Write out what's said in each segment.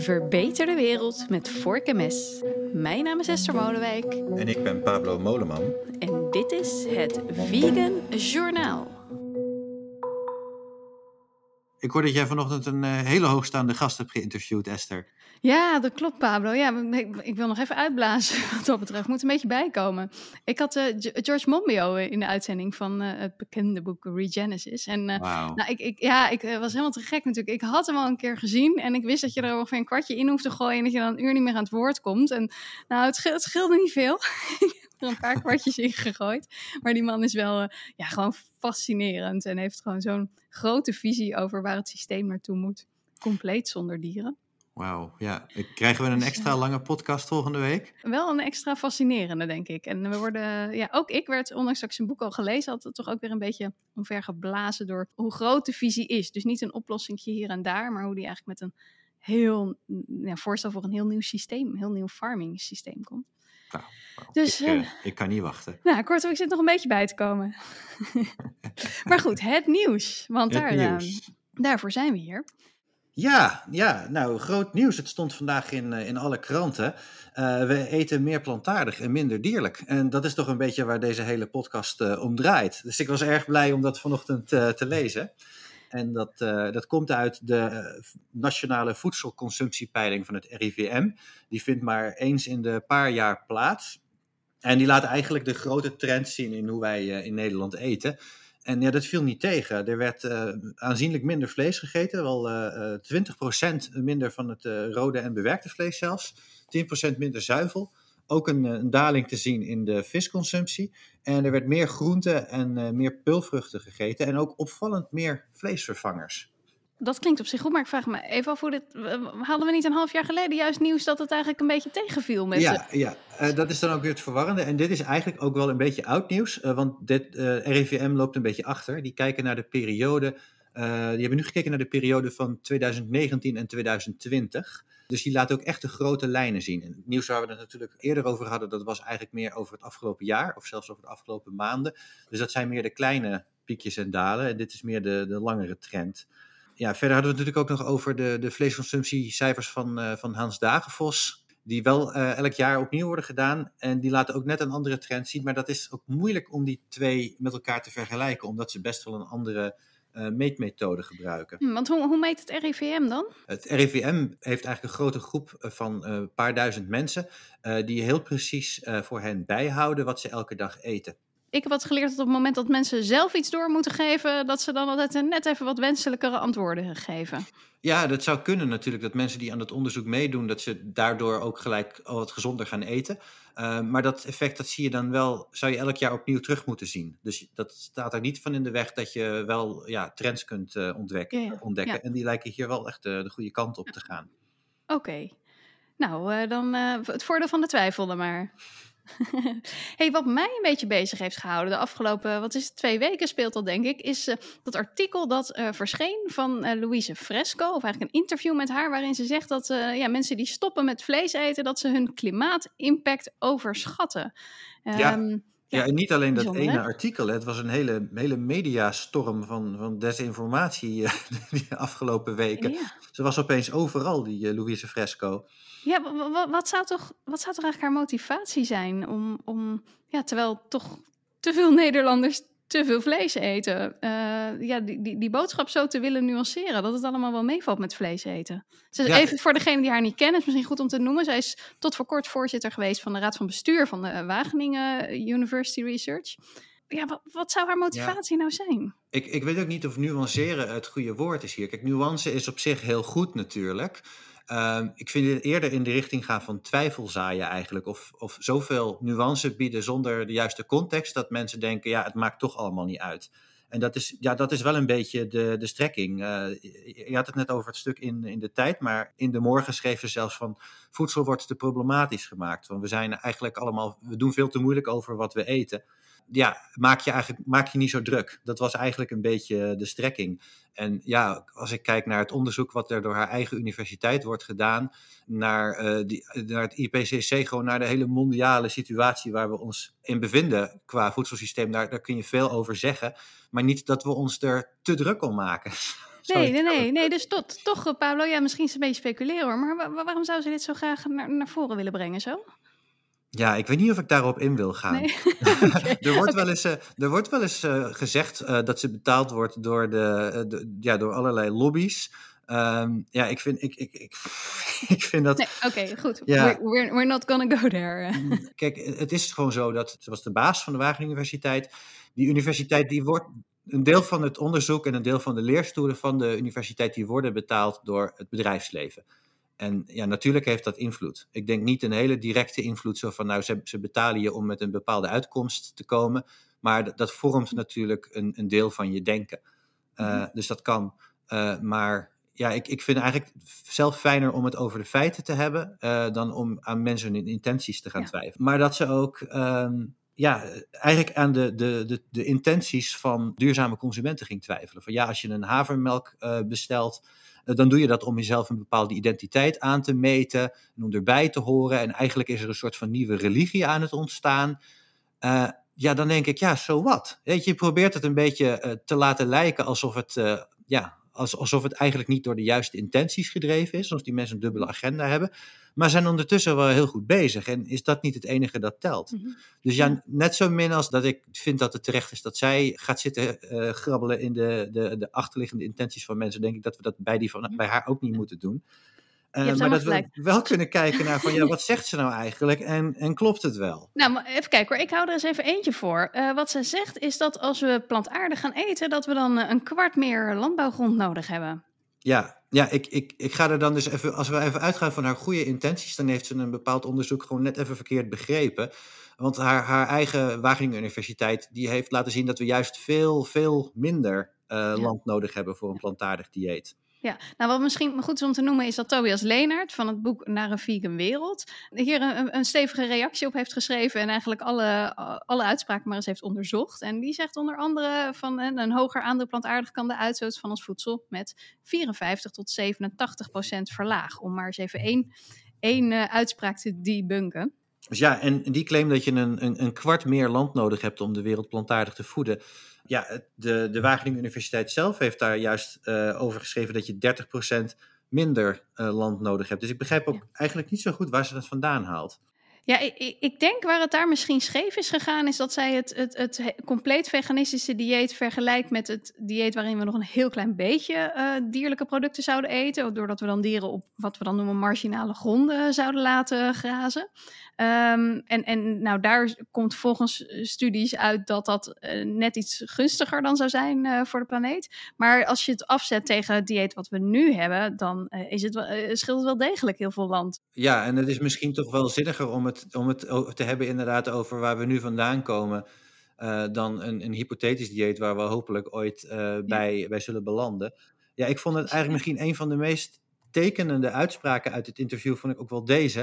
Verbeter de wereld met vork en mes. Mijn naam is Esther Molenwijk En ik ben Pablo Moleman. en dit is het Vegan Journaal. Ik hoor dat jij vanochtend een eh, hele hoogstaande gast hebt geïnterviewd, Esther. Ja, dat klopt, Pablo. Ja, ik, ik wil nog even uitblazen wat dat betreft. Moet een beetje bijkomen. Ik had eh, George Monbiot eh, in de uitzending van het bekende boek Regenesis. En nou, ik, ik, ja, ik was helemaal te gek natuurlijk. Ik had hem al een keer gezien en ik wist dat je er ongeveer een kwartje in hoeft te gooien en dat je dan een uur niet meer aan het woord komt. En nou, het, het scheelde niet veel. er een paar kwartjes in gegooid. Maar die man is wel eh, ja, gewoon fascinerend en heeft gewoon zo'n grote visie over waar het systeem naartoe moet. Compleet zonder dieren. Wauw, ja. Krijgen we een Dus, extra lange podcast volgende week? Wel een extra fascinerende, denk ik. En we worden, ja, ook ik werd, ondanks dat ik zijn boek al gelezen had, toch ook weer een beetje omvergeblazen door hoe groot de visie is. Dus niet een oplossing hier en daar, maar hoe die eigenlijk met een heel, ja, voorstel voor een heel nieuw systeem, een heel nieuw farming systeem komt. Wauw. Dus, ik, eh, eh, ik kan niet wachten. Nou, kortom, ik zit nog een beetje bij te komen. maar goed, het nieuws, want Het daar, eh, nieuws. daarvoor zijn we hier. Ja, ja, nou, groot nieuws. Het stond vandaag in, eh, in alle kranten. We eten meer plantaardig en minder dierlijk. En dat is toch een beetje waar deze hele podcast om draait. Dus ik was erg blij om dat vanochtend te lezen. En dat, dat komt uit de Nationale Voedselconsumptiepeiling van het RIVM. Die vindt maar eens in de paar jaar plaats. En die laat eigenlijk de grote trend zien in hoe wij eh, in Nederland eten. En ja, dat viel niet tegen. Er werd eh, aanzienlijk minder vlees gegeten. Wel eh, eh, 20% minder van het rode en bewerkte vlees zelfs. 10% minder zuivel. Ook een, een daling te zien in de visconsumptie. En er werd meer groente en meer pulvruchten gegeten. En ook opvallend meer vleesvervangers. Dat klinkt op zich goed, maar ik vraag me even af hoe dit... Hadden we niet een half jaar geleden juist nieuws dat het eigenlijk een beetje tegenviel met... Ja, ja. Eh, dat is dan ook weer het verwarrende. En dit is eigenlijk ook wel een beetje oud nieuws. eh, want dit, eh, RIVM loopt een beetje achter. Die kijken naar de periode. die hebben nu gekeken naar de periode van 2019 en 2020. Dus die laten ook echt de grote lijnen zien. En het nieuws waar we het natuurlijk eerder over hadden, dat was eigenlijk meer over het afgelopen jaar. Of zelfs over de afgelopen maanden. Dus dat zijn meer de kleine piekjes en dalen. En dit is meer de, de langere trend. Ja, verder hadden we het natuurlijk ook nog over de, de vleesconsumptiecijfers van, eh, van Hans Dagenvos. Die wel eh, elk jaar opnieuw worden gedaan. En die laten ook net een andere trend zien. Maar dat is ook moeilijk om die twee met elkaar te vergelijken. Omdat ze best wel een andere eh, meetmethode gebruiken. Hm, Want hoe, hoe meet het RIVM dan? Het RIVM heeft eigenlijk een grote groep van een paar duizend mensen. die heel precies voor hen bijhouden wat ze elke dag eten. Ik heb wat geleerd dat op het moment dat mensen zelf iets door moeten geven, dat ze dan altijd eh, net even wat wenselijkere antwoorden geven. Ja, dat zou kunnen natuurlijk. Dat mensen die aan het onderzoek meedoen, dat ze daardoor ook gelijk al wat gezonder gaan eten. Uh, maar dat effect, dat zie je dan wel, zou je elk jaar opnieuw terug moeten zien. Dus dat staat er niet van in de weg dat je wel ja, trends kunt uh, ontdekken. Ja, ontdekken. Ja. En die lijken hier wel echt de, de goede kant op te gaan. Oké. Okay. Nou, dan het voordeel van de twijfel dan maar. hey, wat mij een beetje bezig heeft gehouden de afgelopen, wat is het, twee weken speelt dat denk ik, is uh, dat artikel dat uh, verscheen van uh, Louise Fresco, of eigenlijk een interview met haar, waarin ze zegt dat ja, mensen die stoppen met vlees eten, dat ze hun klimaatimpact overschatten. Ja. Um, ja, ja, en niet alleen dat ene hè? artikel. Het was een hele, hele mediastorm van, van desinformatie uh, de afgelopen weken. Ja. Ze was opeens overal, die uh, Louise Fresco. Ja, wat zou, toch, wat zou toch eigenlijk haar motivatie zijn om, om ja, terwijl toch te veel Nederlanders te veel vlees eten, uh, ja, die, die, die boodschap zo te willen nuanceren, dat het allemaal wel meevalt met vlees eten. Dus ja. even voor degene die haar niet kennen, is misschien goed om te noemen. Zij is tot voor kort voorzitter geweest van de Raad van Bestuur van de Wageningen University Research. Ja, wat, wat zou haar motivatie ja. nou zijn? Ik, ik weet ook niet of nuanceren het goede woord is hier. Kijk, nuance is op zich heel goed natuurlijk. Uh, ik vind het eerder in de richting gaan van twijfelzaaien eigenlijk. Of, of zoveel nuance bieden zonder de juiste context dat mensen denken, ja, het maakt toch allemaal niet uit. En dat is, ja, dat is wel een beetje de, de strekking. Uh, je had het net over het stuk in, in de tijd, maar in de morgen schreef ze zelfs van voedsel wordt te problematisch gemaakt. Want we zijn eigenlijk allemaal, we doen veel te moeilijk over wat we eten. Ja, maak je eigenlijk maak je niet zo druk. Dat was eigenlijk een beetje de strekking. En ja, als ik kijk naar het onderzoek wat er door haar eigen universiteit wordt gedaan, naar, uh, die, naar het IPCC, gewoon naar de hele mondiale situatie waar we ons in bevinden qua voedselsysteem, daar, daar kun je veel over zeggen. Maar niet dat we ons er te druk om maken. Nee, nee, nee, nee. Dus tot, toch, Pablo, ja, misschien is het een beetje speculeren hoor. Maar waarom zou ze dit zo graag naar, naar voren willen brengen zo? Ja, ik weet niet of ik daarop in wil gaan. Nee? er wordt wel eens, er wordt wel eens gezegd uh, dat ze betaald wordt door, de, de, ja, door allerlei lobby's. Um, ja, ik vind, ik, ik, ik, ik vind dat. Nee, Oké, okay, goed. Ja. We're, we're, not gonna go there. Mm, kijk, het is gewoon zo dat was de baas van de Wageningen Universiteit. Die universiteit die wordt. Een deel van het onderzoek en een deel van de leerstoelen van de universiteit die worden betaald door het bedrijfsleven. En ja, natuurlijk heeft dat invloed. Ik denk niet een hele directe invloed, zo van nou, ze, ze betalen je om met een bepaalde uitkomst te komen. Maar dat, vormt natuurlijk een, een deel van je denken. Uh, Dus dat kan. Uh, maar ja, ik, ik vind eigenlijk zelf fijner om het over de feiten te hebben uh, dan om aan mensen hun intenties te gaan ja. twijfelen. Maar dat ze ook um, ja, eigenlijk aan de, de, de, de, intenties van duurzame consumenten ging twijfelen. Van ja, als je een havermelk bestelt, dan doe je dat om jezelf een bepaalde identiteit aan te meten en om erbij te horen. En eigenlijk is er een soort van nieuwe religie aan het ontstaan. ja, dan denk ik, ja, zo wat. Je, probeert het een beetje te laten lijken alsof het ja, alsof het eigenlijk niet door de juiste intenties gedreven is, alsof die mensen een dubbele agenda hebben, maar zijn ondertussen wel heel goed bezig. En is dat niet het enige dat telt? Mm -hmm. Dus ja, net zo min als dat ik vind dat het terecht is dat zij gaat zitten uh, grabbelen in de, de, de achterliggende intenties van mensen, denk ik dat we dat bij, die van, bij haar ook niet moeten doen. Uh, maar dat we wel kunnen kijken naar van ja, wat zegt ze nou eigenlijk en, en klopt het wel? Nou, maar even kijken hoor, ik hou er eens even eentje voor. Uh, wat ze zegt is dat als we plantaardig gaan eten, dat we dan een kwart meer landbouwgrond nodig hebben. Ja, ja ik, ik, ik ga er dan dus even, als we even uitgaan van haar goede intenties, dan heeft ze een bepaald onderzoek gewoon net even verkeerd begrepen. Want haar, haar eigen Wageningen Universiteit, die heeft laten zien dat we juist veel, veel minder uh, ja. land nodig hebben voor een plantaardig dieet. Ja, nou wat misschien goed is om te noemen is dat Tobias Leenaert van het boek Naar een Vegan Wereld hier een, een stevige reactie op heeft geschreven en eigenlijk alle, alle uitspraken maar eens heeft onderzocht. En die zegt onder andere van een hoger aandeel plantaardig kan de uitstoot van ons voedsel met 54 tot 87 procent verlagen. Om maar eens even één, één uh, uitspraak te debunken. Dus ja, en die claim dat je een, een, een kwart meer land nodig hebt om de wereld plantaardig te voeden ja, de, de Wageningen Universiteit zelf heeft daar juist uh, over geschreven dat je 30% minder uh, land nodig hebt. Dus ik begrijp ook ja. eigenlijk niet zo goed waar ze dat vandaan haalt. Ja, ik, ik, denk waar het daar misschien scheef is gegaan, is dat zij het, het, het compleet veganistische dieet vergelijkt met het dieet waarin we nog een heel klein beetje uh, dierlijke producten zouden eten. Doordat we dan dieren op wat we dan noemen marginale gronden zouden laten grazen. Um, en, en nou, daar komt volgens studies uit dat dat uh, net iets gunstiger dan zou zijn uh, voor de planeet. Maar als je het afzet tegen het dieet wat we nu hebben, dan is het scheelt het wel degelijk heel veel land. Ja, en het is misschien toch wel zinniger om het, om het te hebben inderdaad over waar we nu vandaan komen. dan een, een hypothetisch dieet waar we hopelijk ooit bij, ja. bij zullen belanden. Ja, ik vond het eigenlijk misschien een van de meest tekenende uitspraken uit het interview, vond ik ook wel deze.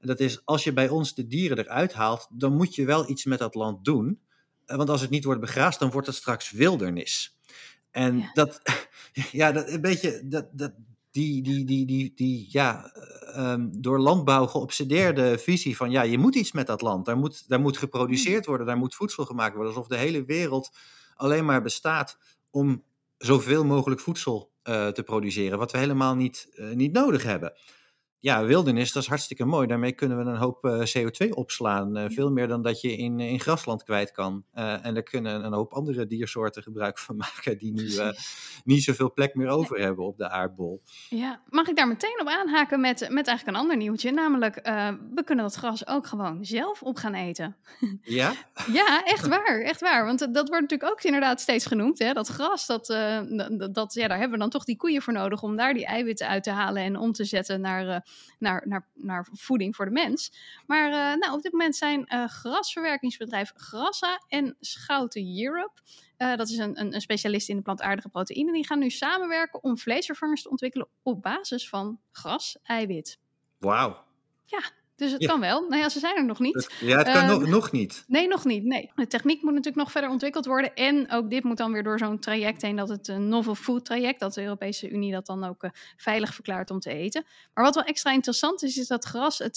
En dat is, als je bij ons de dieren eruit haalt, dan moet je wel iets met dat land doen. Want als het niet wordt begraasd, dan wordt het straks wildernis. En ja. dat, ja, dat een beetje, dat, dat, die, die, die, die, die ja, um, door landbouw geobsedeerde visie van, ja, je moet iets met dat land. Daar moet, daar moet geproduceerd worden, daar moet voedsel gemaakt worden. Alsof de hele wereld alleen maar bestaat om zoveel mogelijk voedsel uh, te produceren, wat we helemaal niet, uh, niet nodig hebben ja, wildernis, dat is hartstikke mooi. Daarmee kunnen we een hoop uh, CO2 opslaan. Uh, veel meer dan dat je in, in grasland kwijt kan. Uh, en daar kunnen een hoop andere diersoorten gebruik van maken die nu niet zoveel plek meer over hebben op de aardbol. Ja, mag ik daar meteen op aanhaken met, met eigenlijk een ander nieuwtje? Namelijk, we kunnen dat gras ook gewoon zelf op gaan eten. Ja? ja, echt waar, echt waar. Want dat wordt natuurlijk ook inderdaad steeds genoemd. Hè? Dat gras, dat, dat, ja, daar hebben we dan toch die koeien voor nodig om daar die eiwitten uit te halen en om te zetten naar naar, naar, naar voeding voor de mens. Maar uh, nou, op dit moment zijn uh, grasverwerkingsbedrijf Grassa en Schouten Europe. Uh, dat is een, een, een, specialist in de plantaardige proteïnen. Die gaan nu samenwerken om vleesvervangers te ontwikkelen op basis van gras-eiwit. Wauw. Ja, dus het ja. kan wel. Nou ja, ze zijn er nog niet. Ja, het kan uh, nog, nog niet. Nee, nog niet. Nee. De techniek moet natuurlijk nog verder ontwikkeld worden. En ook dit moet dan weer door zo'n traject heen, dat het een novel food traject, dat de Europese Unie dat dan ook uh, veilig verklaart om te eten. Maar wat wel extra interessant is, is dat gras 2,5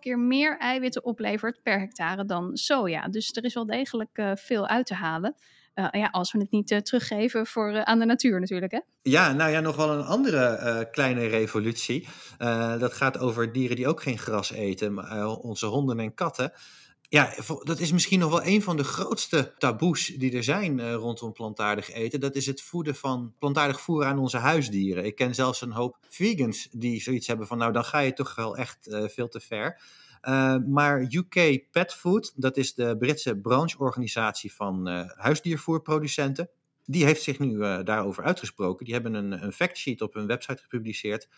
keer meer eiwitten oplevert per hectare dan soja. Dus er is wel degelijk uh, veel uit te halen. Ja, als we het niet teruggeven voor, aan de natuur natuurlijk. Hè? Ja, nou ja, nog wel een andere kleine revolutie. dat gaat over dieren die ook geen gras eten, maar onze honden en katten. Ja, dat is misschien nog wel een van de grootste taboes die er zijn rondom plantaardig eten. Dat is het voeden van plantaardig voer aan onze huisdieren. Ik ken zelfs een hoop vegans die zoiets hebben van, nou dan ga je toch wel echt veel te ver. Uh, maar UK Pet Food, dat is de Britse brancheorganisatie van huisdiervoerproducenten, die heeft zich nu daarover uitgesproken. Die hebben een, een factsheet op hun website gepubliceerd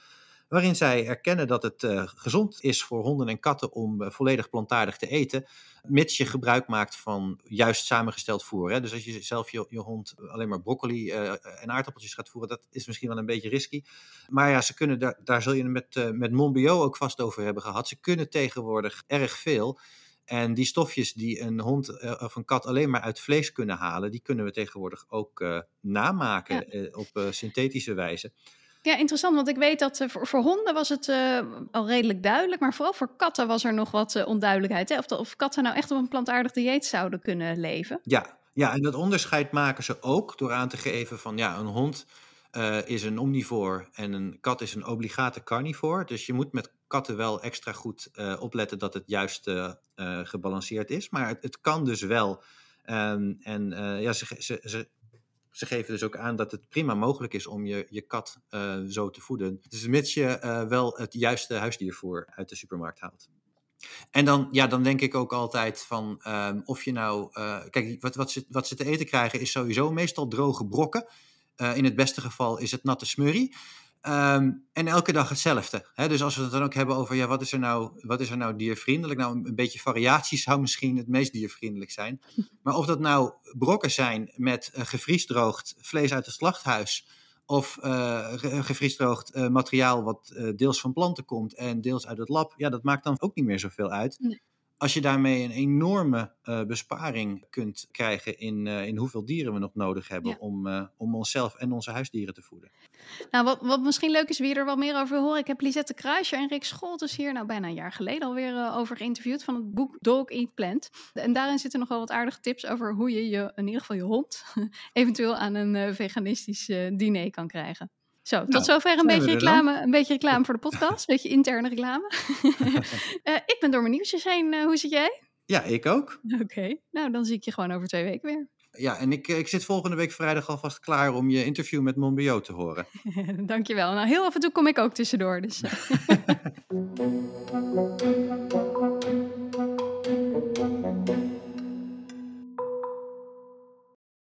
waarin zij erkennen dat het uh, gezond is voor honden en katten om uh, volledig plantaardig te eten, mits je gebruik maakt van juist samengesteld voer. Hè? Dus als je zelf je, je hond alleen maar broccoli uh, en aardappeltjes gaat voeren, dat is misschien wel een beetje risky. Maar ja, ze kunnen daar, daar zul je het met, met Monbio ook vast over hebben gehad. Ze kunnen tegenwoordig erg veel. En die stofjes die een hond of een kat alleen maar uit vlees kunnen halen, die kunnen we tegenwoordig ook namaken ja. op synthetische wijze. Ja, interessant, want ik weet dat uh, voor, honden was het uh, al redelijk duidelijk, maar vooral voor katten was er nog wat uh, onduidelijkheid. Hè? Of, of katten nou echt op een plantaardig dieet zouden kunnen leven. Ja, ja, en dat onderscheid maken ze ook door aan te geven van ja, een hond is een omnivoor en een kat is een obligate carnivoor. Dus je moet met katten wel extra goed opletten dat het juist gebalanceerd is. Maar het, kan dus wel. Um, en ja, ze, ze, ze ze geven dus ook aan dat het prima mogelijk is om je, je kat uh, zo te voeden. Dus mits je uh, wel het juiste huisdiervoer uit de supermarkt haalt. En dan, ja, dan denk ik ook altijd van um, of je nou. Uh, kijk, wat, wat, ze, wat ze te eten krijgen is sowieso meestal droge brokken. in het beste geval is het natte smurrie. Um, en elke dag hetzelfde. Hè? Dus als we het dan ook hebben over ja, wat, is er nou, wat is er nou diervriendelijk? Nou, een, beetje variatie zou misschien het meest diervriendelijk zijn. Maar of dat nou brokken zijn met uh, gevriesdroogd vlees uit het slachthuis. Of uh, gevriesdroogd uh, materiaal wat deels van planten komt en deels uit het lab. Ja, dat maakt dan ook niet meer zoveel uit. Nee als je daarmee een enorme uh, besparing kunt krijgen in, uh, in hoeveel dieren we nog nodig hebben ja. om, uh, om onszelf en onze huisdieren te voeden. Nou, wat, wat misschien leuk is, wie er wel meer over wil horen. Ik heb Lisette Kruisje en Rick Scholtes hier nou bijna een jaar geleden alweer over geïnterviewd van het boek Dog Eat Plant. En daarin zitten nog wel wat aardige tips over hoe je, je in ieder geval je hond eventueel aan een veganistisch diner kan krijgen. Zo, tot nou, zover een beetje, reclame, een beetje reclame voor de podcast. Een beetje interne reclame. uh, ik ben door mijn nieuwsjes heen. Uh, hoe zit jij? Ja, ik ook. Oké, okay. nou dan zie ik je gewoon over twee weken weer. Ja, en ik, ik zit volgende week vrijdag alvast klaar om je interview met Monbio te horen. Dankjewel. Nou, heel af en toe kom ik ook tussendoor. Dus.